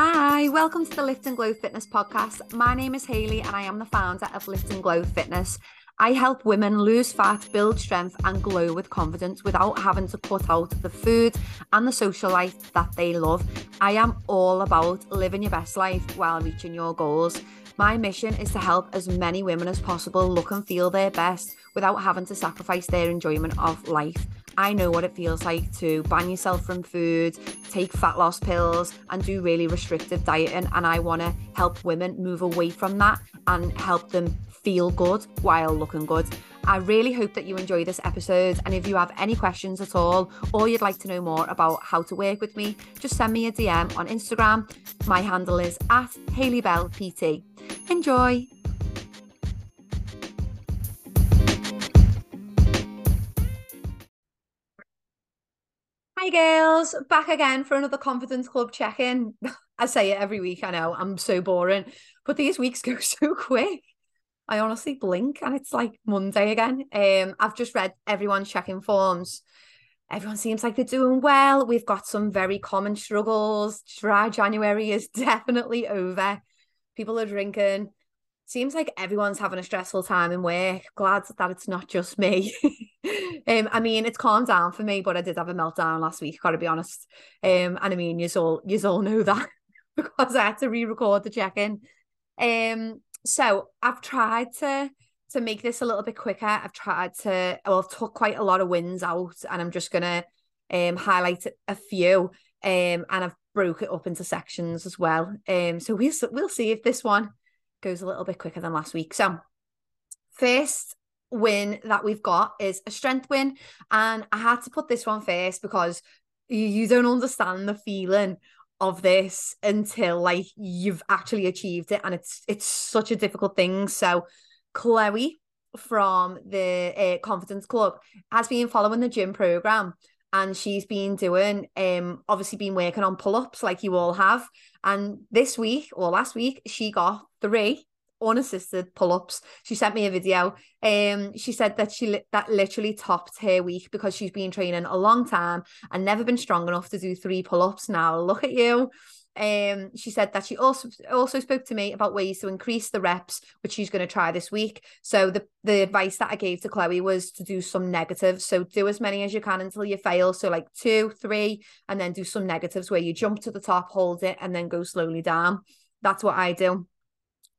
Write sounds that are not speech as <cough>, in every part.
Hi, welcome to the Lift and Glow Fitness podcast. My name is Hayley and I am the founder of Lift and Glow Fitness. I help women lose fat, build strength, and glow with confidence without having to cut out the food and the social life that they love. I am all about living your best life while reaching your goals. My mission is to help as many women as possible look and feel their best without having to sacrifice their enjoyment of life. I know what it feels like to ban yourself from food, take fat loss pills, and do really restrictive dieting. And I want to help women move away from that and help them feel good while looking good. I really hope that you enjoy this episode. And if you have any questions at all, or you'd like to know more about how to work with me, just send me a DM on Instagram. My handle is at Hayley Bell PT. Enjoy. Hi, girls. Back again for another Confidence Club check in. <laughs> I say it every week. I know I'm so boring, but these weeks <laughs> go so quick. I honestly blink and it's like Monday again. Um, I've just read everyone's check-in forms. Everyone seems like they're doing well. We've got some very common struggles. Dry January is <laughs> definitely over. People are drinking. Seems like everyone's having a stressful time in work. Glad that it's not just me. <laughs> um, I mean, it's calmed down for me, but I did have a meltdown last week. Got to be honest. Um, and I mean, you all you all know that <laughs> because I had to re-record the check-in. Um, so I've tried to to make this a little bit quicker. I've tried to well, I've took quite a lot of wins out, and I'm just gonna um highlight a few. Um, and I've broke it up into sections as well. Um, so we'll we'll see if this one goes a little bit quicker than last week. So first win that we've got is a strength win, and I had to put this one first because you, you don't understand the feeling of this until like you've actually achieved it and it's it's such a difficult thing so chloe from the uh, confidence club has been following the gym program and she's been doing um obviously been working on pull-ups like you all have and this week or last week she got three unassisted pull-ups. She sent me a video. Um, she said that she li- that literally topped her week because she's been training a long time and never been strong enough to do three pull-ups. Now look at you. Um, she said that she also also spoke to me about ways to increase the reps, which she's going to try this week. So the the advice that I gave to Chloe was to do some negatives. So do as many as you can until you fail. So like two, three, and then do some negatives where you jump to the top, hold it, and then go slowly down. That's what I do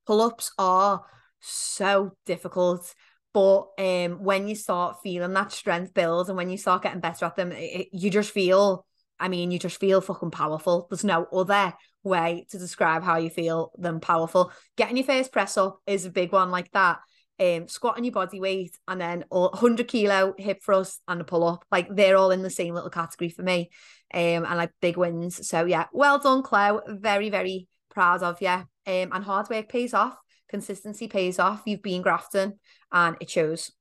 pull-ups are so difficult but um when you start feeling that strength build and when you start getting better at them it, you just feel i mean you just feel fucking powerful there's no other way to describe how you feel than powerful getting your first press up is a big one like that um squatting your body weight and then 100 kilo hip thrust and a pull up like they're all in the same little category for me um and like big wins so yeah well done Chloe very very proud of you um, and hard work pays off. Consistency pays off. You've been grafting and it shows.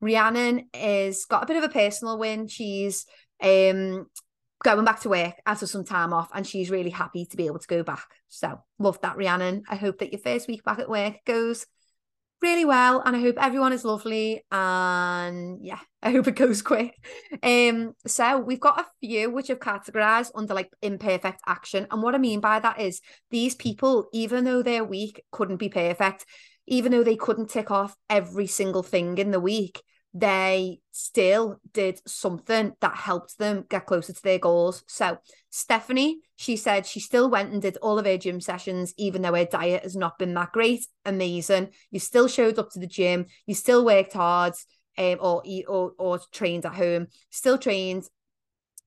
Rhiannon is got a bit of a personal win. She's um going back to work after some time off and she's really happy to be able to go back. So love that, Rhiannon. I hope that your first week back at work goes really well and I hope everyone is lovely and yeah <laughs> I hope it goes quick um so we've got a few which have categorized under like imperfect action and what I mean by that is these people even though they're weak couldn't be perfect even though they couldn't tick off every single thing in the week they still did something that helped them get closer to their goals. So, Stephanie, she said she still went and did all of her gym sessions, even though her diet has not been that great. Amazing. You still showed up to the gym, you still worked hard, um, or, or, or trained at home, still trained.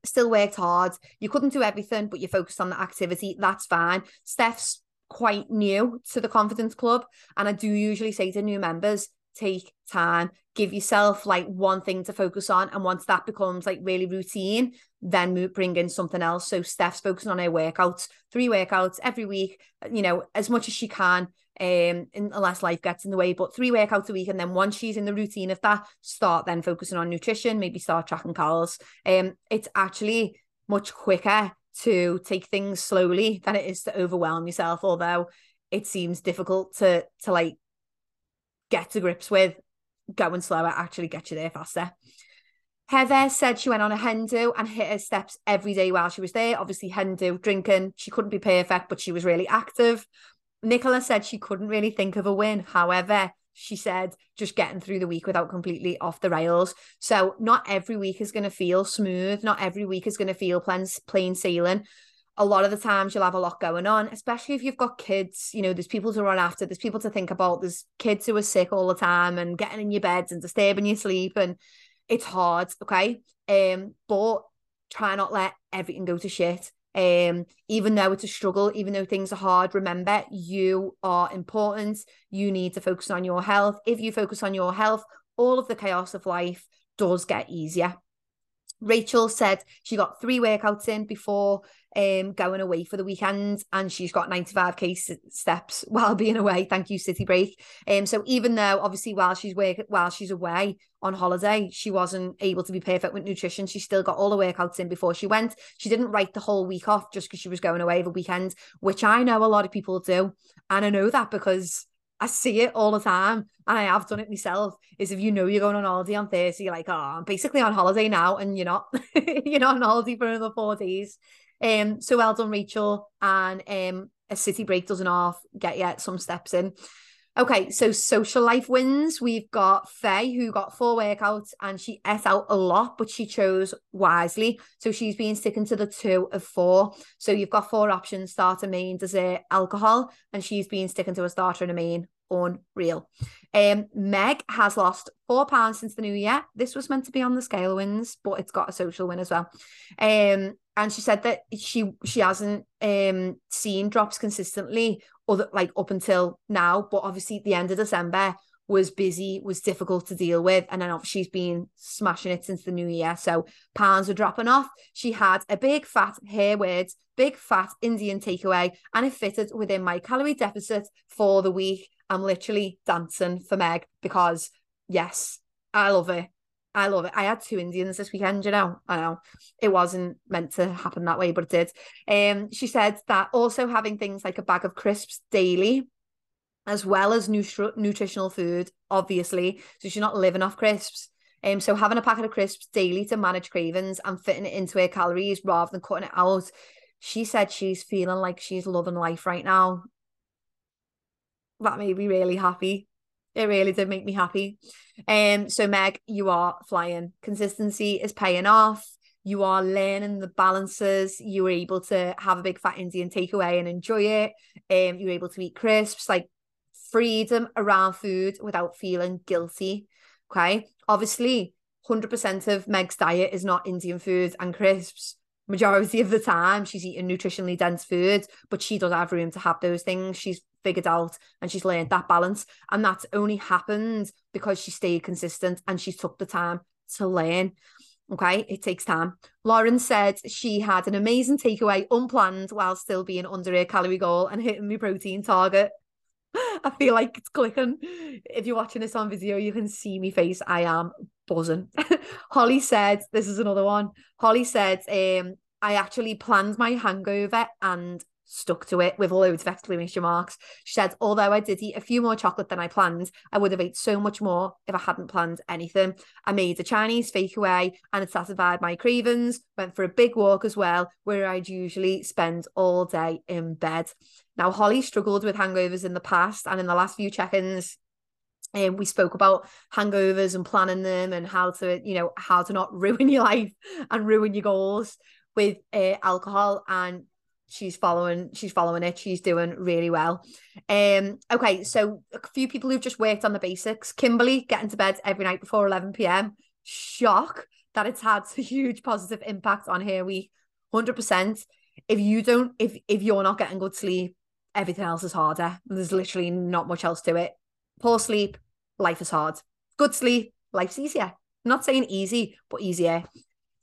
Still worked hard. You couldn't do everything, but you focused on the activity. That's fine. Steph's quite new to the confidence club and i do usually say to new members take time give yourself like one thing to focus on and once that becomes like really routine then bring in something else. So steph's focusing on her workouts three workouts every week you know as much as she can um unless life gets in the way but three workouts a week and then once she's in the routine of that start then focusing on nutrition maybe start tracking calories. Um it's actually much quicker to take things slowly than it is to overwhelm yourself although it seems difficult to to like get to grips with going slower actually get you there faster. Heather said she went on a hen do and hit her steps every day while she was there. Obviously, hen do, drinking. She couldn't be perfect, but she was really active. Nicola said she couldn't really think of a win. However, she said just getting through the week without completely off the rails. So not every week is going to feel smooth. Not every week is going to feel plain, plain sailing. A lot of the times you'll have a lot going on, especially if you've got kids. You know, there's people to run after, there's people to think about, there's kids who are sick all the time and getting in your beds and disturbing your sleep. And it's hard, okay? Um, but try not let everything go to shit. Um, even though it's a struggle, even though things are hard, remember you are important. You need to focus on your health. If you focus on your health, all of the chaos of life does get easier. Rachel said she got three workouts in before um, going away for the weekend, and she's got 95k steps <laughs> while being away. Thank you, City Break. Um, so even though obviously while she's work while she's away on holiday, she wasn't able to be perfect with nutrition. She still got all the workouts in before she went. She didn't write the whole week off just because she was going away the weekend, which I know a lot of people do, and I know that because I see it all the time, and I have done it myself. Is if you know you're going on holiday on Thursday, you're like, oh, I'm basically on holiday now, and you're not, <laughs> you're not on holiday for another four days. Um, so well done, Rachel. And um, a city break doesn't half get yet some steps in. Okay, so social life wins. We've got Faye, who got four workouts and she ate out a lot, but she chose wisely. So she's been sticking to the two of four. So you've got four options starter, main, dessert, alcohol, and she's been sticking to a starter and a main. Unreal. Um, Meg has lost four pounds since the new year. This was meant to be on the scale wins, but it's got a social win as well. Um, and she said that she she hasn't um seen drops consistently other like up until now but obviously the end of december was busy was difficult to deal with and then she's been smashing it since the new year so pounds are dropping off she had a big fat hair words big fat indian takeaway and it fitted within my calorie deficit for the week i'm literally dancing for meg because yes i love it I love it. I had two Indians this weekend, you know. I know it wasn't meant to happen that way, but it did. Um, she said that also having things like a bag of crisps daily, as well as nutri- nutritional food, obviously. So she's not living off crisps. Um, so having a packet of crisps daily to manage cravings and fitting it into her calories rather than cutting it out. She said she's feeling like she's loving life right now. That made me really happy. It really did make me happy. Um, so Meg, you are flying. Consistency is paying off. You are learning the balances. You were able to have a big fat Indian takeaway and enjoy it. Um, you were able to eat crisps, like freedom around food without feeling guilty. Okay. Obviously, 100% of Meg's diet is not Indian food and crisps. Majority of the time, she's eating nutritionally dense food, but she does have room to have those things. She's figured out and she's learned that balance. And that's only happened because she stayed consistent and she took the time to learn. Okay, it takes time. Lauren said she had an amazing takeaway unplanned while still being under her calorie goal and hitting my protein target. <laughs> I feel like it's clicking. If you're watching this on video, you can see me face. I am buzzing. <laughs> Holly said, this is another one. Holly said, um, I actually planned my hangover and stuck to it with loads of exclamation marks. She said, although I did eat a few more chocolate than I planned, I would have ate so much more if I hadn't planned anything. I made a Chinese fake away and it satisfied my cravings, went for a big walk as well, where I'd usually spend all day in bed. Now, Holly struggled with hangovers in the past and in the last few check-ins, um, we spoke about hangovers and planning them and how to, you know, how to not <laughs> ruin your life and ruin your goals with uh, alcohol. And she's following she's following it she's doing really well. Um okay so a few people who've just worked on the basics. Kimberly getting to bed every night before 11 p.m shock that it's had a huge positive impact on her week 100% if you don't if if you're not getting good sleep everything else is harder. There's literally not much else to it. Poor sleep life is hard. Good sleep life's easier. I'm not saying easy but easier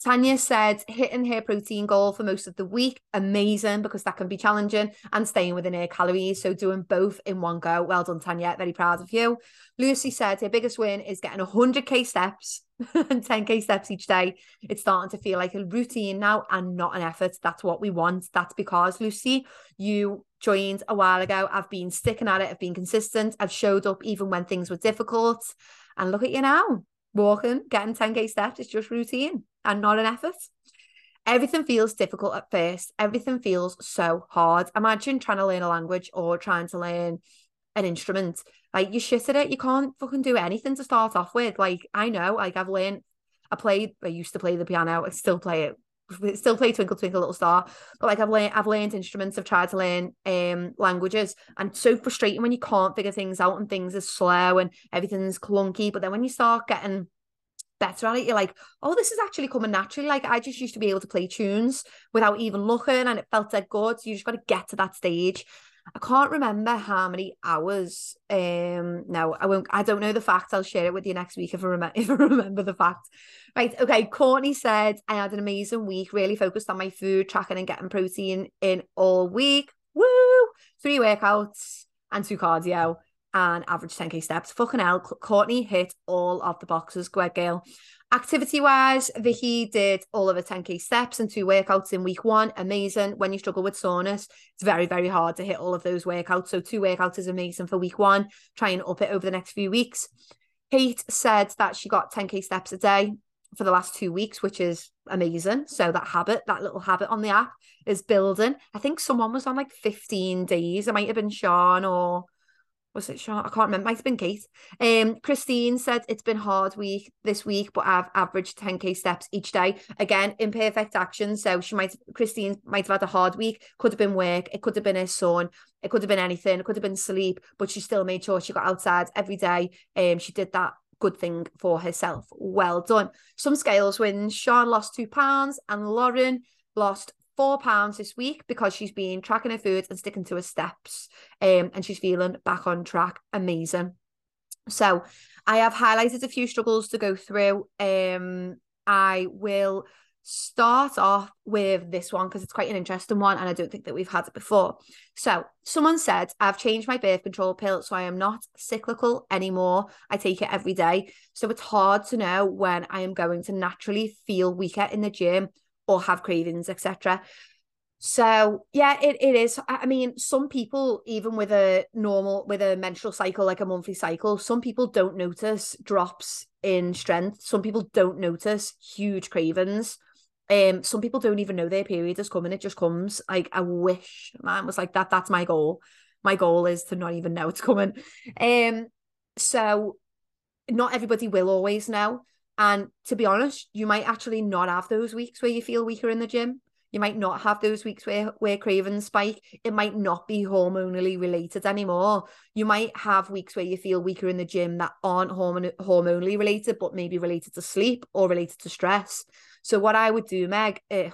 Tanya said hitting her protein goal for most of the week, amazing because that can be challenging and staying within her calories. So doing both in one go. Well done, Tanya. Very proud of you. Lucy said her biggest win is getting 100k steps <laughs> and 10k steps each day. It's starting to feel like a routine now and not an effort. That's what we want. That's because Lucy, you joined a while ago. I've been sticking at it. I've been consistent. I've showed up even when things were difficult. And look at you now walking, getting 10k steps is just routine and not an effort. Everything feels difficult at first. Everything feels so hard. Imagine trying to learn a language or trying to learn an instrument. Like you shit at it, you can't fucking do anything to start off with. Like I know, like I've learned, I played, I used to play the piano, I still play it <laughs> still play Twinkle Twinkle Little Star, but like I've learned I've learned instruments, I've tried to learn um languages, and so frustrating when you can't figure things out and things are slow and everything's clunky. But then when you start getting better at it, you're like, oh, this is actually coming naturally. Like I just used to be able to play tunes without even looking, and it felt dead good. So you just got to get to that stage. I can't remember how many hours. Um, no, I won't. I don't know the fact. I'll share it with you next week if I remember. <laughs> If I remember the fact. Right. Okay. Courtney said I had an amazing week. Really focused on my food tracking and getting protein in all week. Woo! Three workouts and two cardio and average 10k steps. Fucking hell, Courtney hit all of the boxes. Greg Gale. Activity wise, Vicky did all of her 10k steps and two workouts in week one. Amazing. When you struggle with soreness, it's very, very hard to hit all of those workouts. So, two workouts is amazing for week one. Try and up it over the next few weeks. Kate said that she got 10k steps a day for the last two weeks, which is amazing. So, that habit, that little habit on the app is building. I think someone was on like 15 days. It might have been Sean or was it Sean? I can't remember. Might have been Kate. Um, Christine said it's been hard week this week, but I've averaged 10k steps each day. Again, imperfect action. So she might Christine might have had a hard week. Could have been work. It could have been her son. It could have been anything. It could have been sleep, but she still made sure she got outside every day. Um, she did that good thing for herself. Well done. Some scales wins. Sean lost two pounds and Lauren lost four pounds this week because she's been tracking her food and sticking to her steps. Um, and she's feeling back on track. Amazing. So I have highlighted a few struggles to go through. Um, I will start off with this one because it's quite an interesting one and I don't think that we've had it before. So, someone said, I've changed my birth control pill so I am not cyclical anymore. I take it every day. So, it's hard to know when I am going to naturally feel weaker in the gym or have cravings, etc. So yeah, it, it is. I mean, some people, even with a normal, with a menstrual cycle, like a monthly cycle, some people don't notice drops in strength. Some people don't notice huge cravings. Um, some people don't even know their period is coming. It just comes. Like I wish man was like that. That's my goal. My goal is to not even know it's coming. Um, so not everybody will always know. And to be honest, you might actually not have those weeks where you feel weaker in the gym. You might not have those weeks where where cravings spike. It might not be hormonally related anymore. You might have weeks where you feel weaker in the gym that aren't hormone hormonally related, but maybe related to sleep or related to stress. So what I would do, Meg, eh,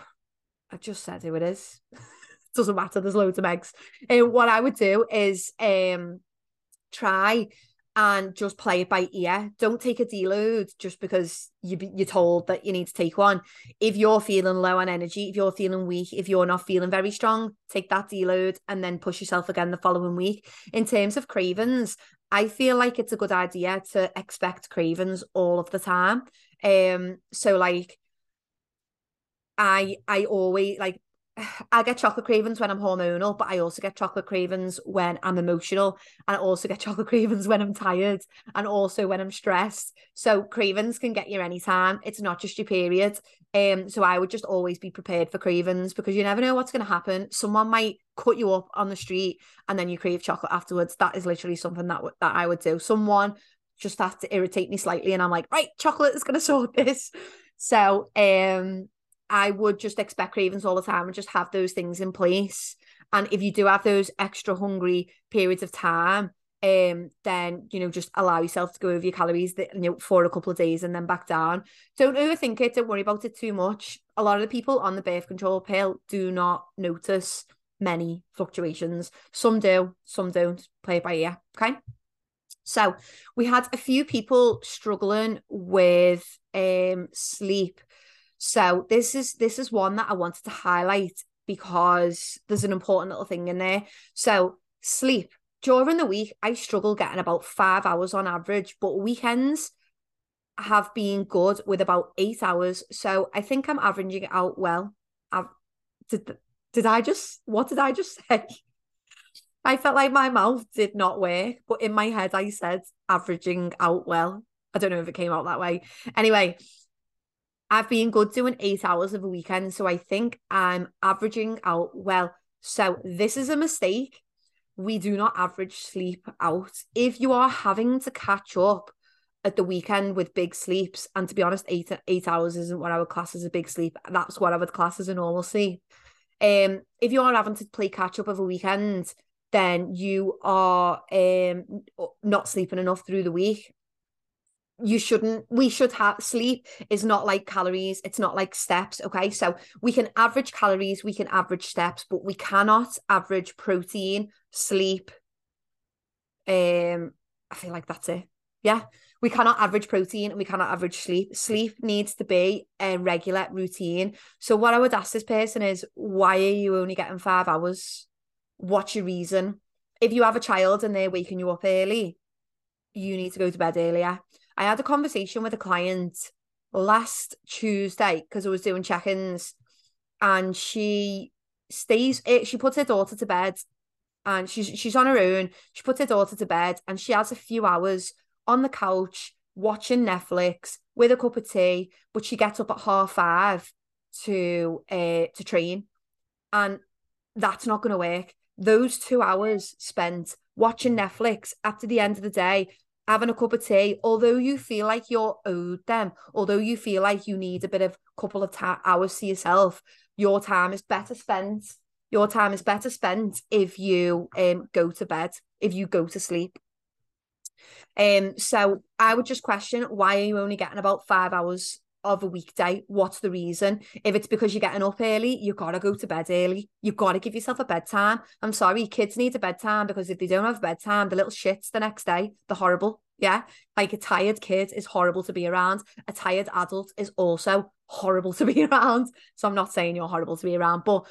I just said who it is. <laughs> Doesn't matter. There's loads of Megs. And uh, what I would do is um try and just play it by ear. Don't take a deload just because you you're told that you need to take one. If you're feeling low on energy, if you're feeling weak, if you're not feeling very strong, take that deload and then push yourself again the following week. In terms of cravings, I feel like it's a good idea to expect cravings all of the time. Um, so like I I always like I get chocolate cravings when I'm hormonal, but I also get chocolate cravings when I'm emotional, and I also get <laughs> chocolate cravings when I'm tired, and also when I'm stressed. So cravings can get you anytime. It's not just your period. Um, so I would just always be prepared for cravings because you never know what's going to happen. Someone might cut you up on the street, and then you crave chocolate afterwards. That is literally something that w- that I would do. Someone just has to irritate me slightly, and I'm like, right, chocolate is going <laughs> to sort this. So um I would just expect cravings all the time and just have those things in place. And if you do have those extra hungry periods of time, um, then you know just allow yourself to go over your calories that you know for a couple of days and then back down. Don't overthink it. Don't worry about it too much. A lot of the people on the birth control pill do not notice many fluctuations. Some do, some don't. Play it by ear. Okay. So we had a few people struggling with um sleep so this is this is one that I wanted to highlight because there's an important little thing in there. So sleep during the week, I struggle getting about five hours on average, but weekends have been good with about eight hours. So I think I'm averaging it out well. I've, did did I just what did I just <laughs> say? I felt like my mouth did not work, but in my head I said averaging out well. I don't know if it came out that way. Anyway, I've been good doing eight hours of a weekend. So I think I'm averaging out well. So this is a mistake. We do not average sleep out. If you are having to catch up at the weekend with big sleeps, and to be honest, eight eight hours isn't what I would class as a big sleep. That's what I would class as a normal sleep. Um, if you are having to play catch up of a weekend, then you are um not sleeping enough through the week you shouldn't we should have sleep is not like calories it's not like steps okay? So we can average calories we can average steps but we cannot average protein sleep um i feel like that's it. Yeah we cannot average protein and we cannot average sleep sleep needs to be a regular routine. So what i would ask this person is why are you only getting five hours? What's your reason? If you have a child and they're waking you up early you need to go to bed earlier I had a conversation with a client last Tuesday because I was doing check-ins and she stays eh, she puts her daughter to bed and she's she's on her own. She puts her daughter to bed and she has a few hours on the couch watching Netflix with a cup of tea, but she gets up at half five to uh to train. And that's not gonna work. Those two hours spent watching Netflix after the end of the day having a cup of tea, although you feel like you're owed them, although you feel like you need a bit of couple of ta- hours to yourself, your time is better spent. Your time is better spent if you um go to bed, if you go to sleep. Um, so I would just question why are you only getting about five hours of a weekday, what's the reason? If it's because you're getting up early, you've gotta go to bed early. You've got to give yourself a bedtime. I'm sorry, kids need a bedtime because if they don't have bedtime, the little shits the next day, they're horrible. Yeah. Like a tired kid is horrible to be around. A tired adult is also horrible <laughs> to be around. So I'm not saying you're horrible to be around, but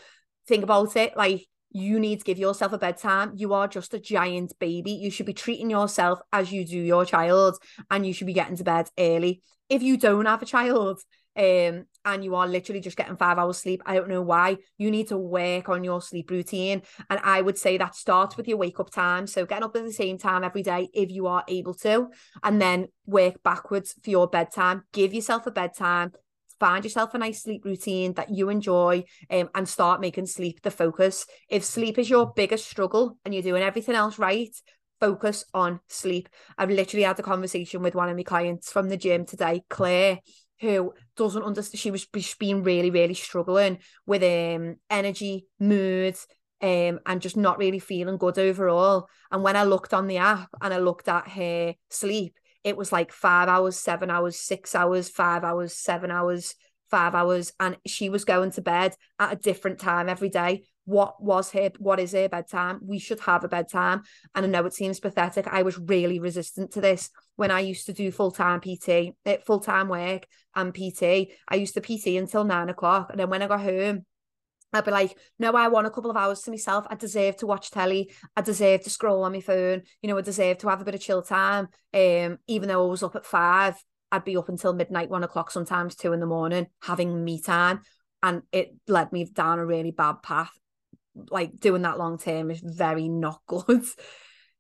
think about it. Like you need to give yourself a bedtime. You are just a giant baby. You should be treating yourself as you do your child, and you should be getting to bed early. If you don't have a child, um, and you are literally just getting five hours sleep, I don't know why. You need to work on your sleep routine. And I would say that starts with your wake up time. So getting up at the same time every day if you are able to, and then work backwards for your bedtime. Give yourself a bedtime find yourself a nice sleep routine that you enjoy um, and start making sleep the focus. If sleep is your biggest struggle and you're doing everything else right, focus on sleep. I've literally had a conversation with one of my clients from the gym today, Claire, who doesn't understand. She was being really, really struggling with um energy, mood, um, and just not really feeling good overall. And when I looked on the app and I looked at her sleep, it was like five hours, seven hours, six hours, five hours, seven hours, five hours. And she was going to bed at a different time every day. What was her, what is her bedtime? We should have a bedtime. And I know it seems pathetic. I was really resistant to this when I used to do full time PT, eh, full time work and PT. I used to PT until nine o'clock. And then when I got home, I'd be like, no, I want a couple of hours to myself. I deserve to watch telly. I deserve to scroll on my phone. You know, I deserve to have a bit of chill time. Um, even though I was up at five, I'd be up until midnight, one o'clock, sometimes two in the morning, having me time. And it led me down a really bad path. Like doing that long term is very not <laughs> good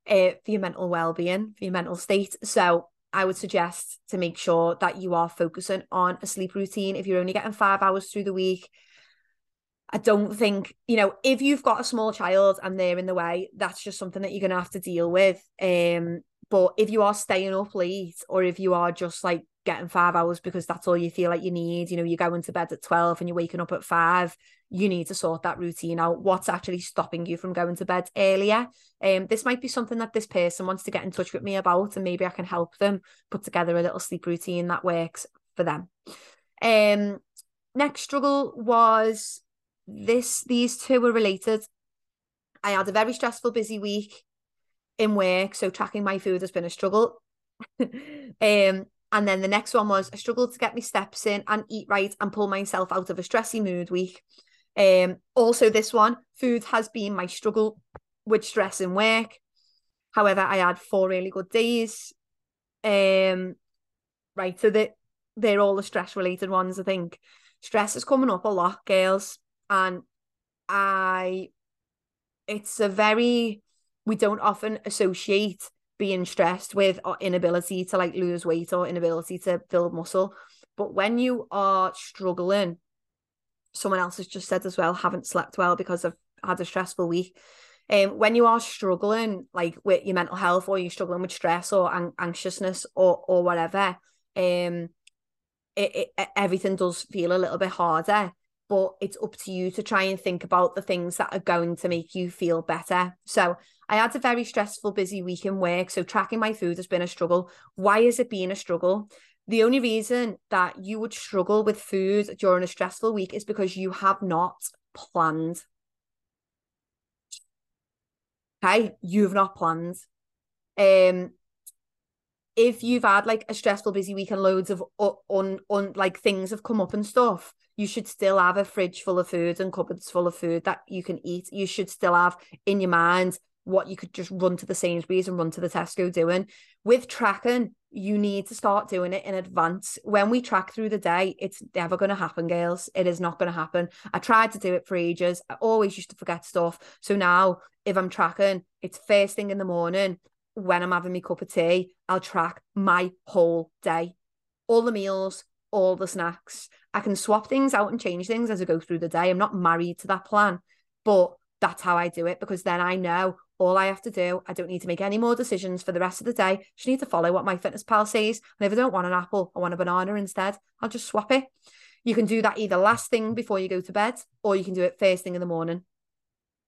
uh, for your mental well-being, for your mental state. So I would suggest to make sure that you are focusing on a sleep routine. If you're only getting five hours through the week, I don't think, you know, if you've got a small child and they're in the way, that's just something that you're going to have to deal with. Um, but if you are staying up late or if you are just like getting five hours because that's all you feel like you need, you know, you're going to bed at 12 and you're waking up at five, you need to sort that routine out. What's actually stopping you from going to bed earlier? Um, this might be something that this person wants to get in touch with me about, and maybe I can help them put together a little sleep routine that works for them. Um, next struggle was this these two were related. I had a very stressful, busy week in work, so tracking my food has been a struggle. <laughs> um, and then the next one was I struggled to get my steps in and eat right and pull myself out of a stressy mood week. Um, also, this one, food has been my struggle with stress in work. However, I had four really good days. Um, right, so that they're all the stress related ones. I think stress is coming up a lot, girls and I it's a very we don't often associate being stressed with or inability to like lose weight or inability to build muscle. But when you are struggling, someone else has just said as well, haven't slept well because I've had a stressful week. Um, when you are struggling like with your mental health or you're struggling with stress or an- anxiousness or or whatever, um, it, it everything does feel a little bit harder but it's up to you to try and think about the things that are going to make you feel better. So I had a very stressful, busy week in work. So tracking my food has been a struggle. Why is it being a struggle? The only reason that you would struggle with food during a stressful week is because you have not planned. Okay, you've not planned. Um, if you've had like a stressful, busy week and loads of un, un like things have come up and stuff, you should still have a fridge full of food and cupboards full of food that you can eat. You should still have in your mind what you could just run to the Sainsbury's and run to the Tesco doing. With tracking, you need to start doing it in advance. When we track through the day, it's never going to happen, girls. It is not going to happen. I tried to do it for ages. I always used to forget stuff. So now, if I'm tracking, it's first thing in the morning when I'm having my cup of tea, I'll track my whole day, all the meals, all the snacks. I can swap things out and change things as I go through the day. I'm not married to that plan, but that's how I do it because then I know all I have to do. I don't need to make any more decisions for the rest of the day. Just need to follow what MyFitnessPal says. And if I don't want an apple, I want a banana instead. I'll just swap it. You can do that either last thing before you go to bed, or you can do it first thing in the morning.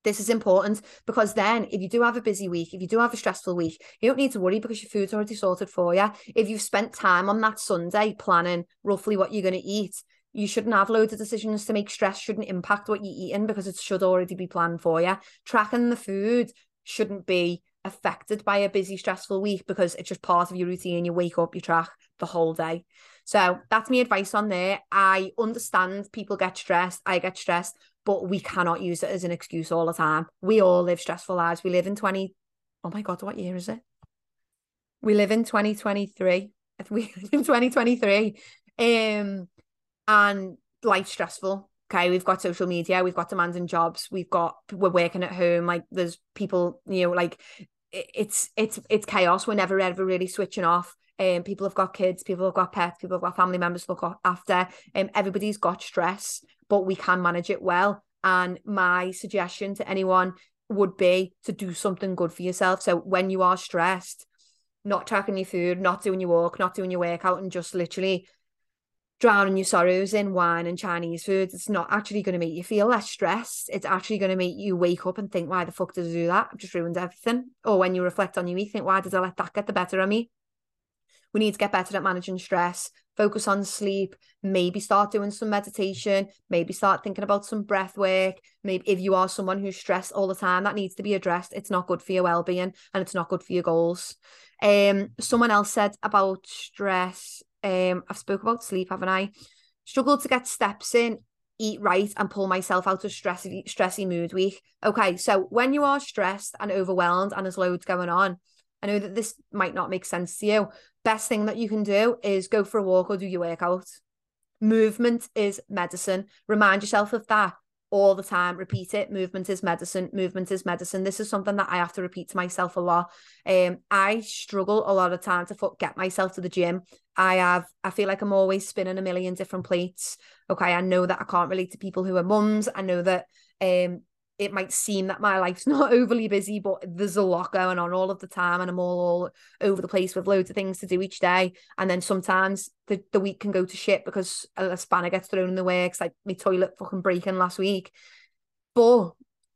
This is important because then if you do have a busy week, if you do have a stressful week, you don't need to worry because your food's already sorted for you. If you've spent time on that Sunday planning roughly what you're going to eat, you shouldn't have loads of decisions to make stress shouldn't impact what you're eating because it should already be planned for you. Tracking the food shouldn't be affected by a busy, stressful week because it's just part of your routine. You wake up, you track the whole day. So that's my advice on there. I understand people get stressed. I get stressed but we cannot use it as an excuse all the time. We all live stressful lives. We live in 20. Oh my God, what year is it? We live in 2023. <laughs> We live in 2023. Um, and life's stressful. Okay, we've got social media, we've got demanding jobs, we've got we're working at home. Like there's people, you know, like it's it's it's chaos. We're never ever really switching off. Um, people have got kids, people have got pets, people have got family members to look after. Um, everybody's got stress, but we can manage it well. And my suggestion to anyone would be to do something good for yourself. So when you are stressed, not tracking your food, not doing your walk, not doing your workout, and just literally drowning your sorrows in wine and Chinese food, it's not actually going to make you feel less stressed. It's actually going to make you wake up and think, why the fuck did I do that? I've just ruined everything. Or when you reflect on your week, think, why did I let that get the better of me? we need to get better at managing stress focus on sleep maybe start doing some meditation maybe start thinking about some breath work maybe if you are someone who's stressed all the time that needs to be addressed it's not good for your well-being and it's not good for your goals um someone else said about stress um i've spoke about sleep haven't i struggled to get steps in eat right and pull myself out of stressy stressy mood week okay so when you are stressed and overwhelmed and there's loads going on I know that this might not make sense to you. Best thing that you can do is go for a walk or do your workout. Movement is medicine. Remind yourself of that all the time. Repeat it. Movement is medicine. Movement is medicine. This is something that I have to repeat to myself a lot. Um, I struggle a lot of time to get myself to the gym. I have. I feel like I'm always spinning a million different plates. Okay, I know that I can't relate to people who are mums. I know that um it might seem that my life's <laughs> not overly busy, but there's a lot going on all of the time, and I'm all, all over the place with loads of things to do each day. And then sometimes the, the week can go to shit because a spanner gets thrown in the works, like my toilet fucking breaking last week. But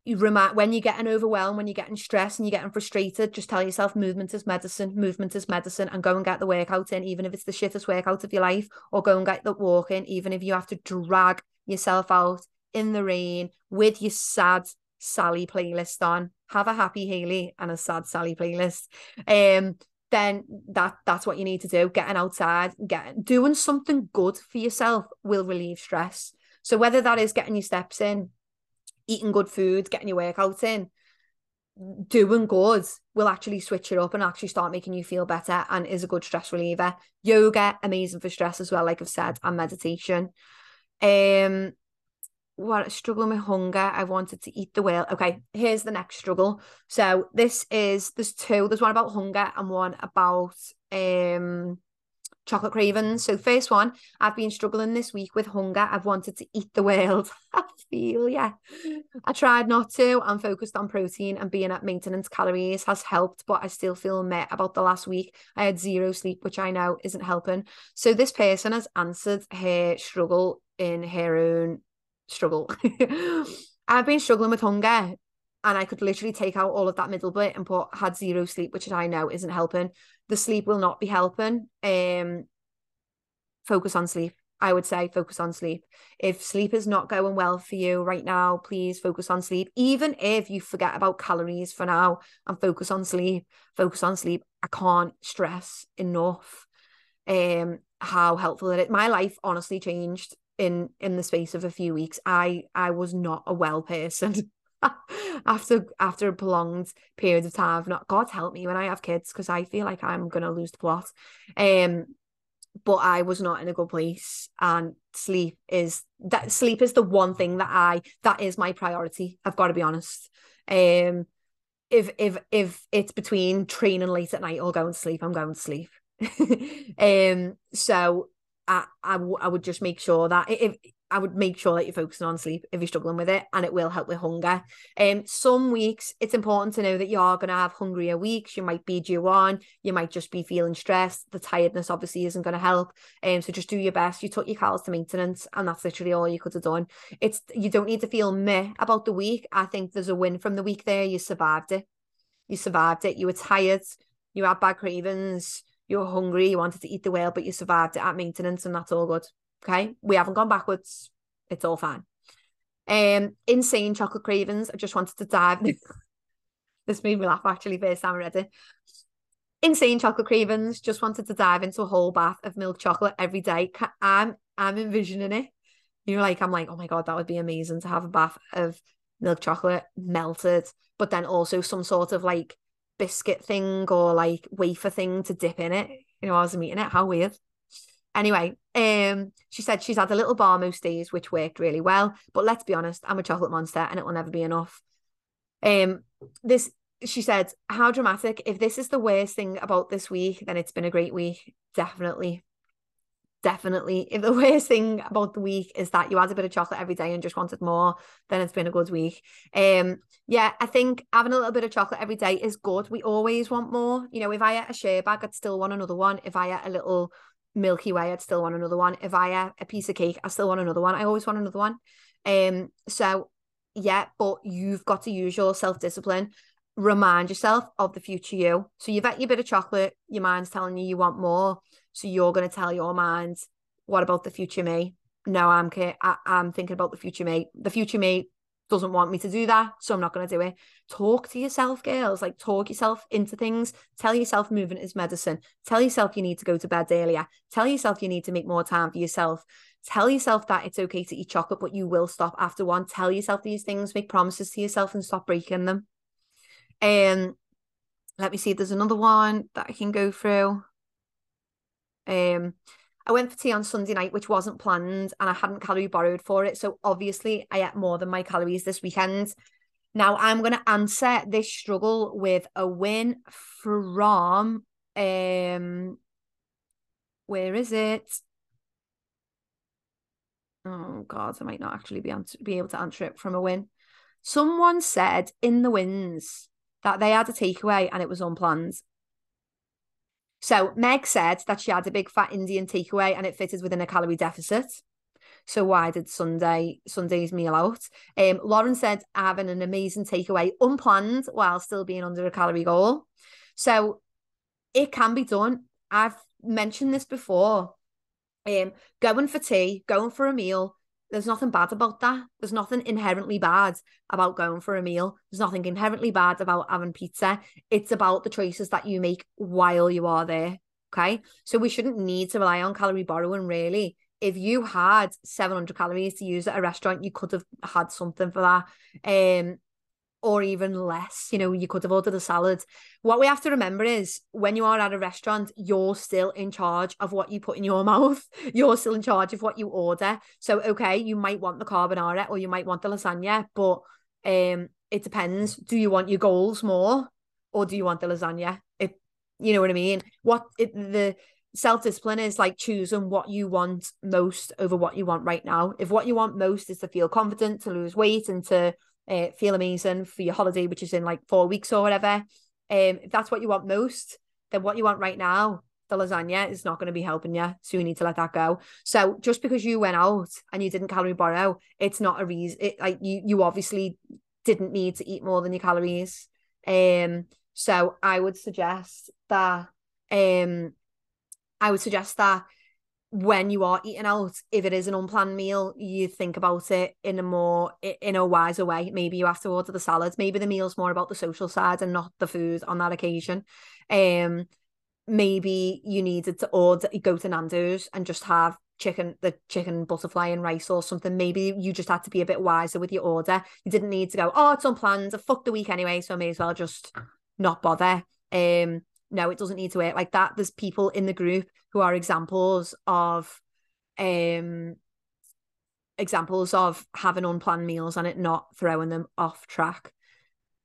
you remind when you're getting overwhelmed, when you're getting stressed and you're getting frustrated, just tell yourself movement is medicine, movement is medicine, and go and get the workout in, even if it's the shittest workout of your life, or go and get the walk in, even if you have to drag yourself out in the rain with your sad Sally playlist on. Have a happy Hayley and a sad Sally playlist. Um, then that that's what you need to do. Getting outside, getting doing something good for yourself will relieve stress. So whether that is getting your steps in, eating good food, getting your workouts in, doing good will actually switch it up and actually start making you feel better and is a good stress reliever. Yoga, amazing for stress as well, like I've said, and meditation. Um, what struggling with hunger. I wanted to eat the whale. Okay, here's the next struggle. So this is there's two. There's one about hunger and one about um chocolate cravings. So first one, I've been struggling this week with hunger. I've wanted to eat the world. <laughs> I feel yeah. I tried not to. I'm focused on protein and being at maintenance calories has helped, but I still feel met about the last week. I had zero sleep, which I know isn't helping. So this person has answered her struggle in her own struggle. <laughs> I've been struggling with hunger and I could literally take out all of that middle bit and put had zero sleep, which I know isn't helping. The sleep will not be helping. Um, focus on sleep. I would say focus on sleep. If sleep is not going well for you right now, please focus on sleep. Even if you forget about calories for now and focus on sleep, focus on sleep. I can't stress enough um how helpful it is. My life honestly changed in in the space of a few weeks. I I was not a well person. <laughs> after after a prolonged period of time not god help me when i have kids because i feel like i'm gonna lose the plot um but i was not in a good place and sleep is that sleep is the one thing that i that is my priority i've got to be honest um if if if it's between training late at night or going to sleep i'm going to sleep <laughs> um so I, I, w- I would just make sure that if I would make sure that you're focusing on sleep if you're struggling with it, and it will help with hunger. Um, some weeks it's important to know that you are going to have hungrier weeks. You might be due on, you might just be feeling stressed. The tiredness obviously isn't going to help. Um, so just do your best. You took your calories to maintenance, and that's literally all you could have done. It's you don't need to feel meh about the week. I think there's a win from the week there. You survived it. You survived it. You were tired. You had bad cravings. You were hungry. You wanted to eat the whale, but you survived it at maintenance, and that's all good. Okay. We haven't gone backwards. It's all fine. Um, insane chocolate cravings. I just wanted to dive. <laughs> this made me laugh actually, first time I read it. Insane chocolate cravings. Just wanted to dive into a whole bath of milk chocolate every day. I'm I'm envisioning it. You know, like I'm like, oh my god, that would be amazing to have a bath of milk chocolate melted, but then also some sort of like biscuit thing or like wafer thing to dip in it. You know, I was eating it. How weird. Anyway, um, she said she's had a little bar most which worked really well. But let's be honest, I'm a chocolate monster and it will never be enough. Um, this she said, how dramatic. If this is the worst thing about this week, then it's been a great week. Definitely. Definitely. If the <laughs> worst thing about the week is that you had a bit of chocolate every day and just wanted more, then it's been a good week. Um, yeah, I think having a little bit of chocolate every day is good. We always want more. You know, if I ate a share bag, I'd still want another one. If I ate a little Milky Way, I'd still want another one. If I ate a piece of cake, I still want another one. I always want another one. Um, so yeah, but you've got to use your self discipline. Remind yourself of the future you. So you've ate your bit of chocolate, your mind's telling you you want more. So you're going to tell your mind, what about the future me? No, I'm I, I'm thinking about the future me. The future me doesn't want me to do that, so I'm not going to do it. Talk to yourself, girls. Like talk yourself into things. Tell yourself movement is medicine. Tell yourself you need to go to bed earlier. Tell yourself you need to make more time for yourself. Tell yourself that it's okay to eat chocolate, but you will stop after one. Tell yourself these things. Make promises to yourself and stop breaking them. Um, let me see. If there's another one that I can go through. Um, I went for tea on Sunday night, which wasn't planned, and I hadn't calorie borrowed for it. So obviously, I ate more than my calories this weekend. Now I'm going to answer this struggle with a win from um, where is it? Oh God, I might not actually be answer- be able to answer it from a win. Someone said in the wins that they had a takeaway and it was unplanned. So Meg said that she had a big fat Indian takeaway and it fitted within a calorie deficit. So why did Sunday Sunday's meal out? Um, Lauren said having an amazing takeaway unplanned while still being under a calorie goal. So it can be done. I've mentioned this before. Um, going for tea, going for a meal, there's nothing bad about that. There's nothing inherently bad about going for a meal. There's nothing inherently bad about having pizza. It's about the choices that you make while you are there. Okay. So we shouldn't need to rely on calorie borrowing, really. If you had 700 calories to use at a restaurant, you could have had something for that. Um, or even less. You know, you could have ordered a salad. What we have to remember is when you are at a restaurant, you're still in charge of what you put in your <laughs> mouth. You're still in charge of what you order. So, okay, you might want the carbonara or you might want the lasagna, but um, it depends. Do you want your goals more or do you want the lasagna? It, you know what I mean? What it, the self discipline is like choosing what you want most over what you want right now. If what you want most is to feel confident, to lose weight, and to uh, feel amazing for your holiday, which is in like four weeks or whatever, um, if that's what you want most, then what you want right now, the lasagna, is not going to be helping you. So you need to let that go. So just because you went out and you didn't calorie borrow, it's not a reason. It, like you, you obviously didn't need to eat more than your calories. Um, so I would suggest that um I would suggest that when you are eating out, if it is an unplanned meal, you think about it in a more in a wiser way. Maybe you have to order the salads. Maybe the meal's more about the social side and not the food on that occasion. Um, maybe you needed to order go to Nando's and just have chicken the chicken butterfly and rice or something. Maybe you just had to be a bit wiser with your order. You didn't need to go, oh, it's unplanned. I fucked the week anyway, so I may as well just not bother. Um, no, it doesn't need to work like that. There's people in the group who are examples of um examples of having unplanned meals and it not throwing them off track.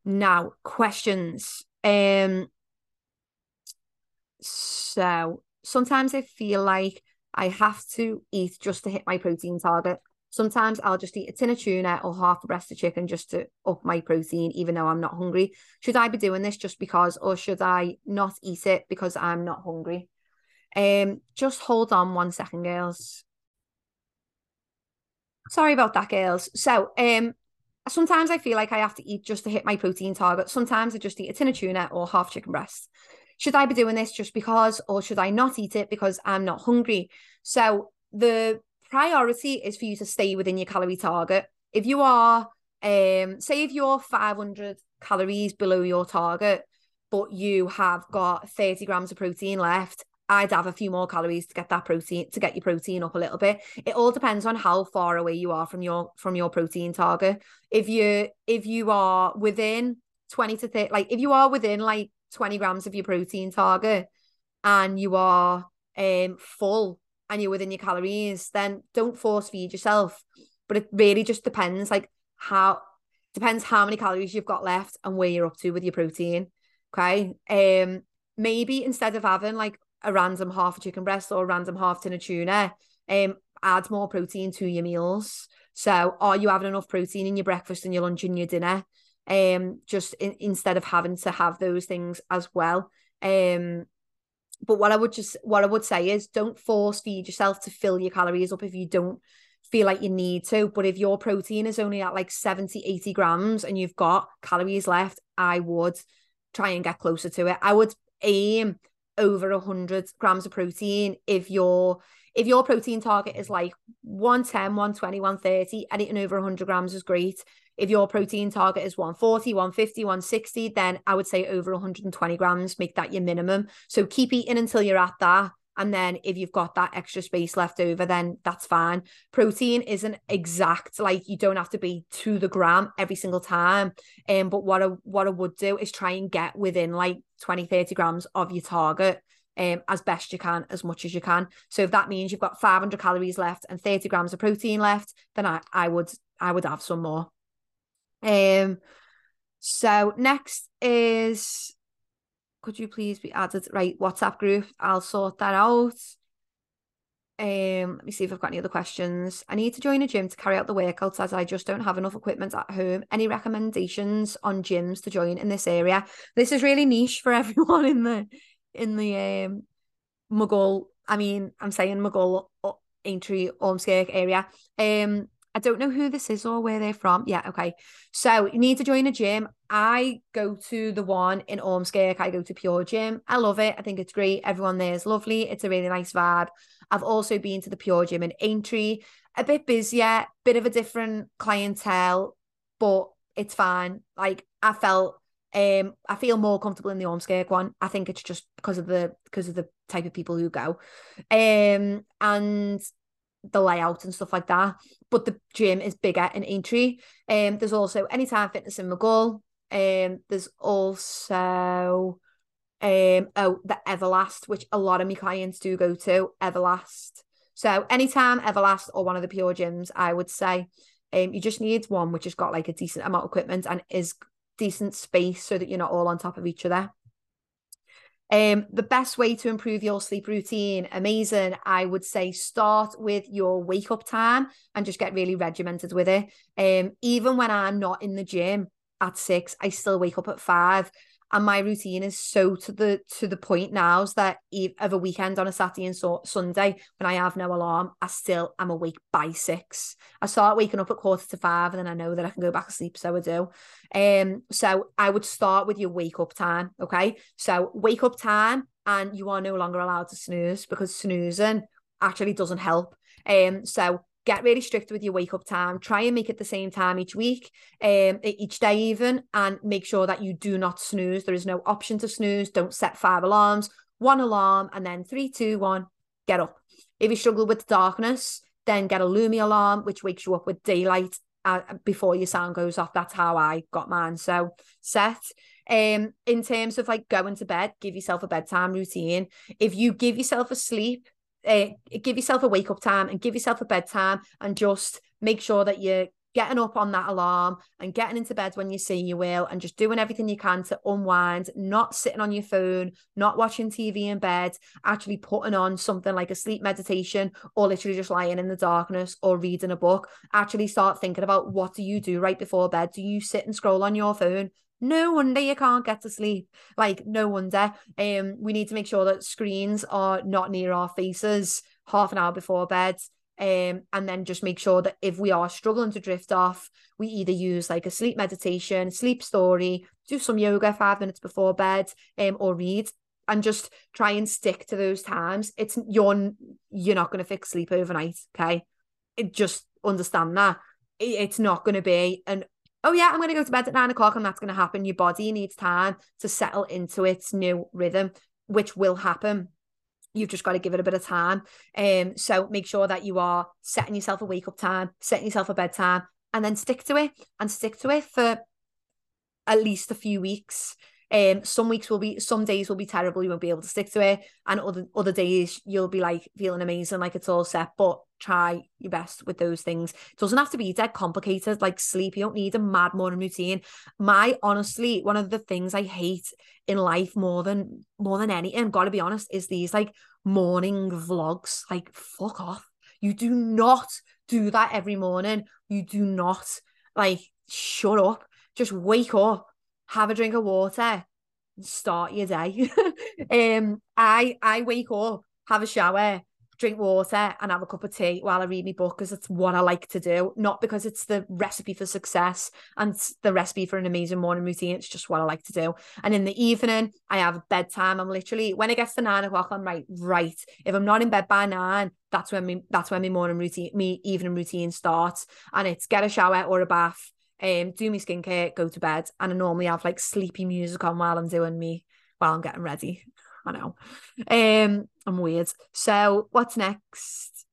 Now, questions. Um so sometimes I feel like I have to eat just to hit my protein target. Sometimes I'll just eat a tin of tuna or half a breast of chicken just to up my protein, even though I'm not hungry. Should I be doing this just because, or should I not eat it because I'm not hungry? Um, just hold on one second, girls. Sorry about that, girls. So, um, sometimes I feel like I have to eat just to hit my protein target. Sometimes I just eat a tin of tuna or half chicken breast. Should I be doing this just because, or should I not eat it because I'm not hungry? So the priority is for you to stay within your calorie target. If you are, um, say if you're 500 calories below your target, but you have got 30 grams of protein left, I'd have a few more calories to get that protein to get your protein up a little bit. It all depends on how far away you are from your from your protein target. If you if you are within 20 to 30, like if you are within like 20 grams of your protein target and you are um full and you're within your calories, then don't force feed yourself. But it really just depends, like how depends how many calories you've got left and where you're up to with your protein. Okay. Um, maybe instead of having like a random half a chicken breast or a random half tin of tuna, um, add more protein to your meals. So, are you having enough protein in your breakfast and your lunch and your dinner? Um, just in, instead of having to have those things as well. Um, but what I would just what I would say is don't force feed yourself to fill your calories up if you don't feel like you need to. But if your protein is only at like 70, 80 grams and you've got calories left, I would try and get closer to it. I would aim over 100 grams of protein if your if your protein target is like 110 120 130 anything over 100 grams is great if your protein target is 140, 150, 160, then I would say over 120 grams, make that your minimum. So keep eating until you're at that. And then if you've got that extra space left over, then that's fine. Protein isn't exact, like you don't have to be to the gram every single time. Um, but what I what I would do is try and get within like 20, 30 grams of your target. Um, as best you can, as much as you can. So if that means you've got 500 calories left and 30 grams of protein left, then I, I would I would have some more. Um, so next is could you please be added right WhatsApp group? I'll sort that out. Um, let me see if I've got any other questions. I need to join a gym to carry out the workouts as I just don't have enough equipment at home. Any recommendations on gyms to join in this area? This is really niche for <laughs> everyone in the in the um Muggle. I mean, I'm saying Muggle uh, Aintree Ormskirk area. Um I don't know who this is or where they're from. Yeah, okay. So you need to join a gym. I go to the one in Ormskirk. I go to Pure Gym. I love it. I think it's great. Everyone there is lovely. It's a really nice vibe. I've also been to the Pure Gym in Aintree. A bit busier, bit of a different clientele, but it's fine. Like I felt um I feel more comfortable in the Ormskirk one. I think it's just because of the because of the type of people who go. Um and the layout and stuff like that. But the gym is bigger in Aintree. Um, there's also Anytime Fitness in Maghull. Um, there's also um oh the Everlast, which a lot of my clients do go to Everlast. So anytime Everlast or one of the pure gyms, I would say, um, you just need one which has got like a decent amount of equipment and is decent space so that you're not all on top of each other. Um, the best way to improve your sleep routine, amazing. I would say start with your wake up time and just get really regimented with it. Um, even when I'm not in the gym at six, I still wake up at five and my routine is so to the to the point now is that of a weekend on a Saturday and so, Sunday when I have no alarm, I still am awake by six. I start waking up at quarter to five, and then I know that I can go back to sleep, so I do. Um, so I would start with your wake up time. Okay, so wake up time, and you are no longer allowed to snooze because snoozing actually doesn't help. Um, so get really strict with your wake up time try and make it the same time each week um each day even and make sure that you do not snooze. There is no option to snooze. Don't set five alarms one alarm and then three two one get up. If you struggle with darkness then get a Lumie alarm which wakes you up with daylight uh, before your sound goes off. That's how i got mine. So set. Um in terms of like going to bed give yourself a bedtime routine. If you give yourself a sleep uh, give yourself a wake up time and give yourself a bedtime and just make sure that you're getting up on that alarm and getting into bed when you see you will and just doing everything you can to unwind not sitting on your phone not watching tv in bed actually putting on something like a sleep meditation or literally just lying in the darkness or reading a book. Actually start thinking about what do you do right before bed? Do you sit and scroll on your phone no wonder you can't get to sleep. Like, no wonder. Um, we need to make sure that screens are not near our faces half an hour before bed. Um, and then just make sure that if we are struggling to drift off, we either use like a sleep meditation, sleep story, do some yoga five minutes before bed, um, or read and just try and stick to those times. It's you're you're not going to fix sleep overnight, okay? It, just understand that it's not going to be an oh yeah, I'm going to go to bed at nine o'clock and that's going to happen. Your body needs time to settle into its new rhythm, which will happen. You've just got to give it a bit of time. Um, so make sure that you are setting yourself a wake up time, setting yourself a bedtime, and then stick to it and stick to it for at least a few weeks. Um, some weeks will be, some days will be terrible. You won't be able to stick to it, and other other days you'll be like feeling amazing, like it's all set. But try your best with those things. It doesn't have to be dead complicated, like sleep. You don't need a mad morning routine. My honestly, one of the things I hate in life more than more than anything, gotta be honest, is these like morning vlogs. Like, fuck off. You do not do that every morning. You do not like shut up. Just wake up have a drink of water, start your day. <laughs> um, I I wake up, have a shower, drink water, and have a cup of tea while I read my book because it's what I like to do. Not because it's the recipe for success and the recipe for an amazing morning routine. It's just what I like to do. And in the evening, I have bedtime. I'm literally when it gets to nine o'clock, I'm like, right. If I'm not in bed by nine, that's when me that's when my morning routine, me evening routine starts. And it's get a shower or a bath um, do my skincare, go to bed, and I normally have like sleepy music on while I'm doing me, while I'm getting ready. I know. Um, I'm weird. So what's next?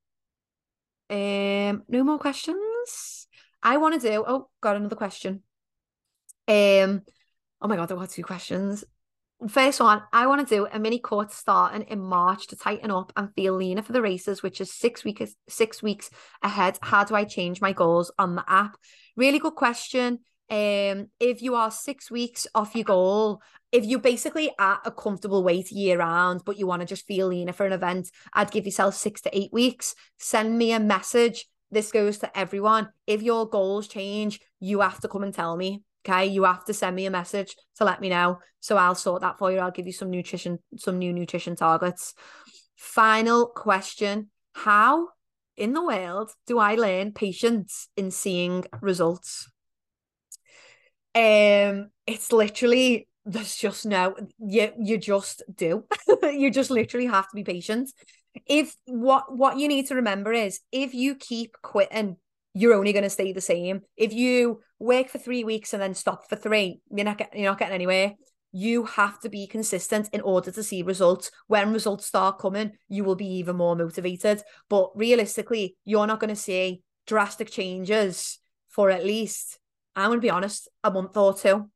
Um, no more questions. I want to do. Oh, got another question. Um, oh my god, there were two questions. First one, I want to do a mini course starting in March to tighten up and feel leaner for the races, which is six weeks six weeks ahead. How do I change my goals on the app? Really good question. Um, if you are six weeks off your goal, if you're basically at a comfortable weight year round, but you want to just feel leaner for an event, I'd give yourself six to eight weeks. Send me a message. This goes to everyone. If your goals change, you have to come and tell me. Okay, you have to send me a message to let me know. So I'll sort that for you. I'll give you some nutrition, some new nutrition targets. Final question How in the world do I learn patience in seeing results? Um, it's literally there's just no you you just do. <laughs> you just literally have to be patient. If what what you need to remember is if you keep quitting you're only going to stay the same. If you work for three weeks and then stop for three, you're not get, you're not getting anywhere. You have to be consistent in order to see results. When results start coming, you will be even more motivated. But realistically, you're not going to see drastic changes for at least, I'm going to be honest, a month or two.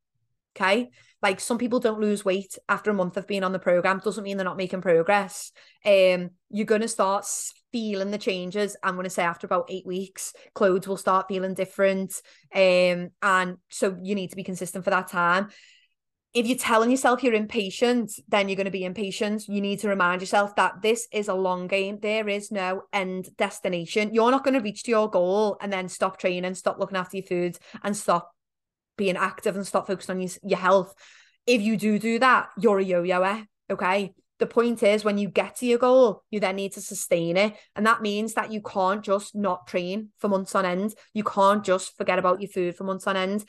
Okay. Like some people don't lose weight after a month of being on the program. Doesn't mean they're not making progress. Um, you're gonna start feeling the changes. I'm gonna say after about eight weeks, clothes will start feeling different. Um, and so you need to be consistent for that time. If you're telling yourself you're impatient, then you're going to be impatient. You need to remind yourself that this is a long game. There is no end destination. You're not going to reach to your goal and then stop training, stop looking after your food, and stop being active and stop focusing on your, your health. If you do do that, you're a yo-yoer, okay? The point is when you get to your goal, you then need to sustain it. And that means that you can't just not train for months on end. You can't just forget about your food for months on end.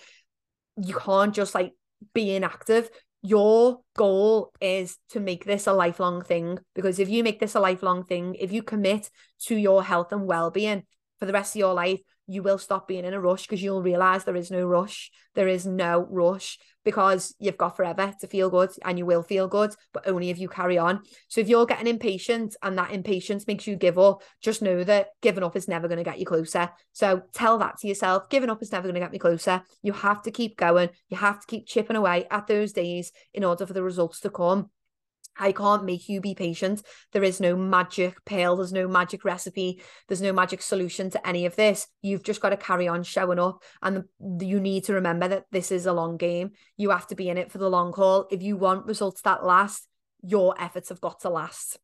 You can't just like be inactive. Your goal is to make this a lifelong thing because if you make this a lifelong thing, if you commit to your health and well-being for the rest of your life, you will stop being in a rush because you'll realize there is no rush. There is no rush because you've got forever to feel good and you will feel good, but only if you carry on. So if you're getting impatient and that impatience makes you give up, just know that giving up is never going to get you closer. So tell that to yourself giving up is never going to get me closer. You have to keep going. You have to keep chipping away at those days in order for the results to come. I can't make you be patient. There is no magic pill. There's no magic recipe. There's no magic solution to any of this. You've just got to carry on showing up. And the, you need to remember that this is a long game. You have to be in it for the long haul. If you want results that last, your efforts have got to last.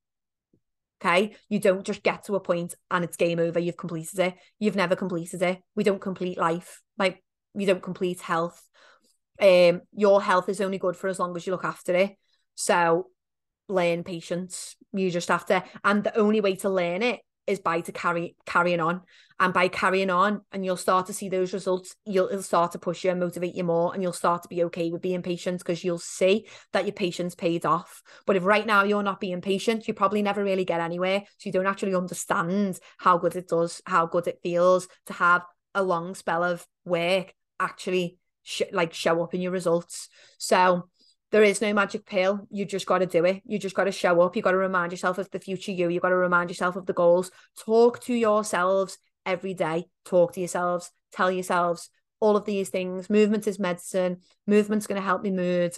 Okay. You don't just get to a point and it's game over. You've completed it. You've never completed it. We don't complete life. Like, you don't complete health. Um, your health is only good for as long as you look after it. So learn patience. You just have to, and the only way to learn it is by to carry carrying on. And by carrying on and you'll start to see those results you'll it'll start to push you and motivate you more and you'll start to be okay with being patient because you'll see that your patience paid off. But if right now you're not being patient you probably never really get anywhere. So you don't actually understand how good it does how good it feels to have a long spell of work actually sh- like show up in your results. So there is no magic pill. You just got to do it. You just got to show up. You got to remind yourself of the future you. You got to remind yourself of the goals. Talk to yourselves every day. Talk to yourselves. Tell yourselves all of these things. Movement is medicine. Movement's going to help me mood.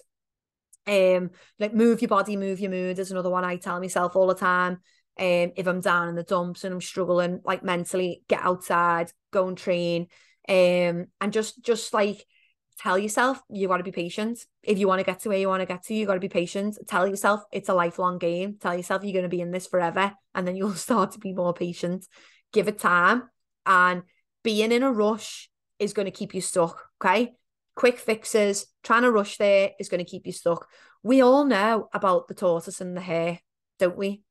Um, like move your body, move your mood is another one I tell myself all the time. Um, if I'm down in the dumps and I'm struggling, like mentally, get outside, go and train. Um, and just just like tell yourself you got to be patient. If you want to get to where you want to get to, you got to be patient. Tell yourself it's a lifelong game. Tell yourself you're going to be in this forever, and then you'll <laughs> start to be more patient. Give it time, and being in a rush is going to keep you stuck. Okay, quick fixes, trying to rush there is going to keep you stuck. We all know about the tortoise and the hare, don't we?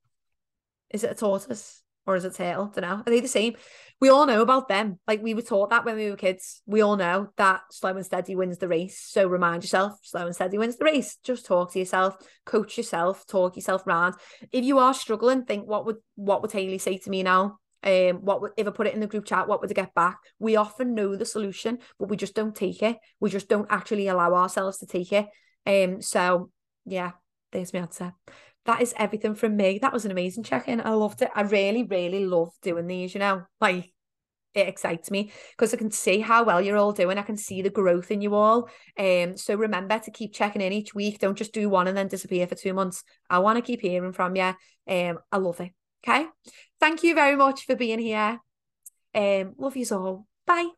Is it a tortoise? Or is it turtle? Don't know. Are they the same? We all know about them. Like we were taught that when we were kids. We all know that slow and steady wins the race. So remind yourself, slow and steady wins the race. Just talk to yourself, coach yourself, talk yourself round. If you are struggling, think what would what would Hayley say to me now? Um, what would if I put it in the group chat, what would I get back? We often know the solution, but we just don't take it. We just don't actually allow ourselves to take it. Um, so yeah, there's my answer that is everything from me. That was an amazing check-in. I loved it. I really, really love doing these, you know, like it excites me because I can see how well you're all doing. I can see the growth in you all. Um, so remember to keep checking in each week. Don't just do one and then disappear for two months. I want to keep hearing from you. Um, I love it. Okay. Thank you very much for being here. Um, love you all. Bye.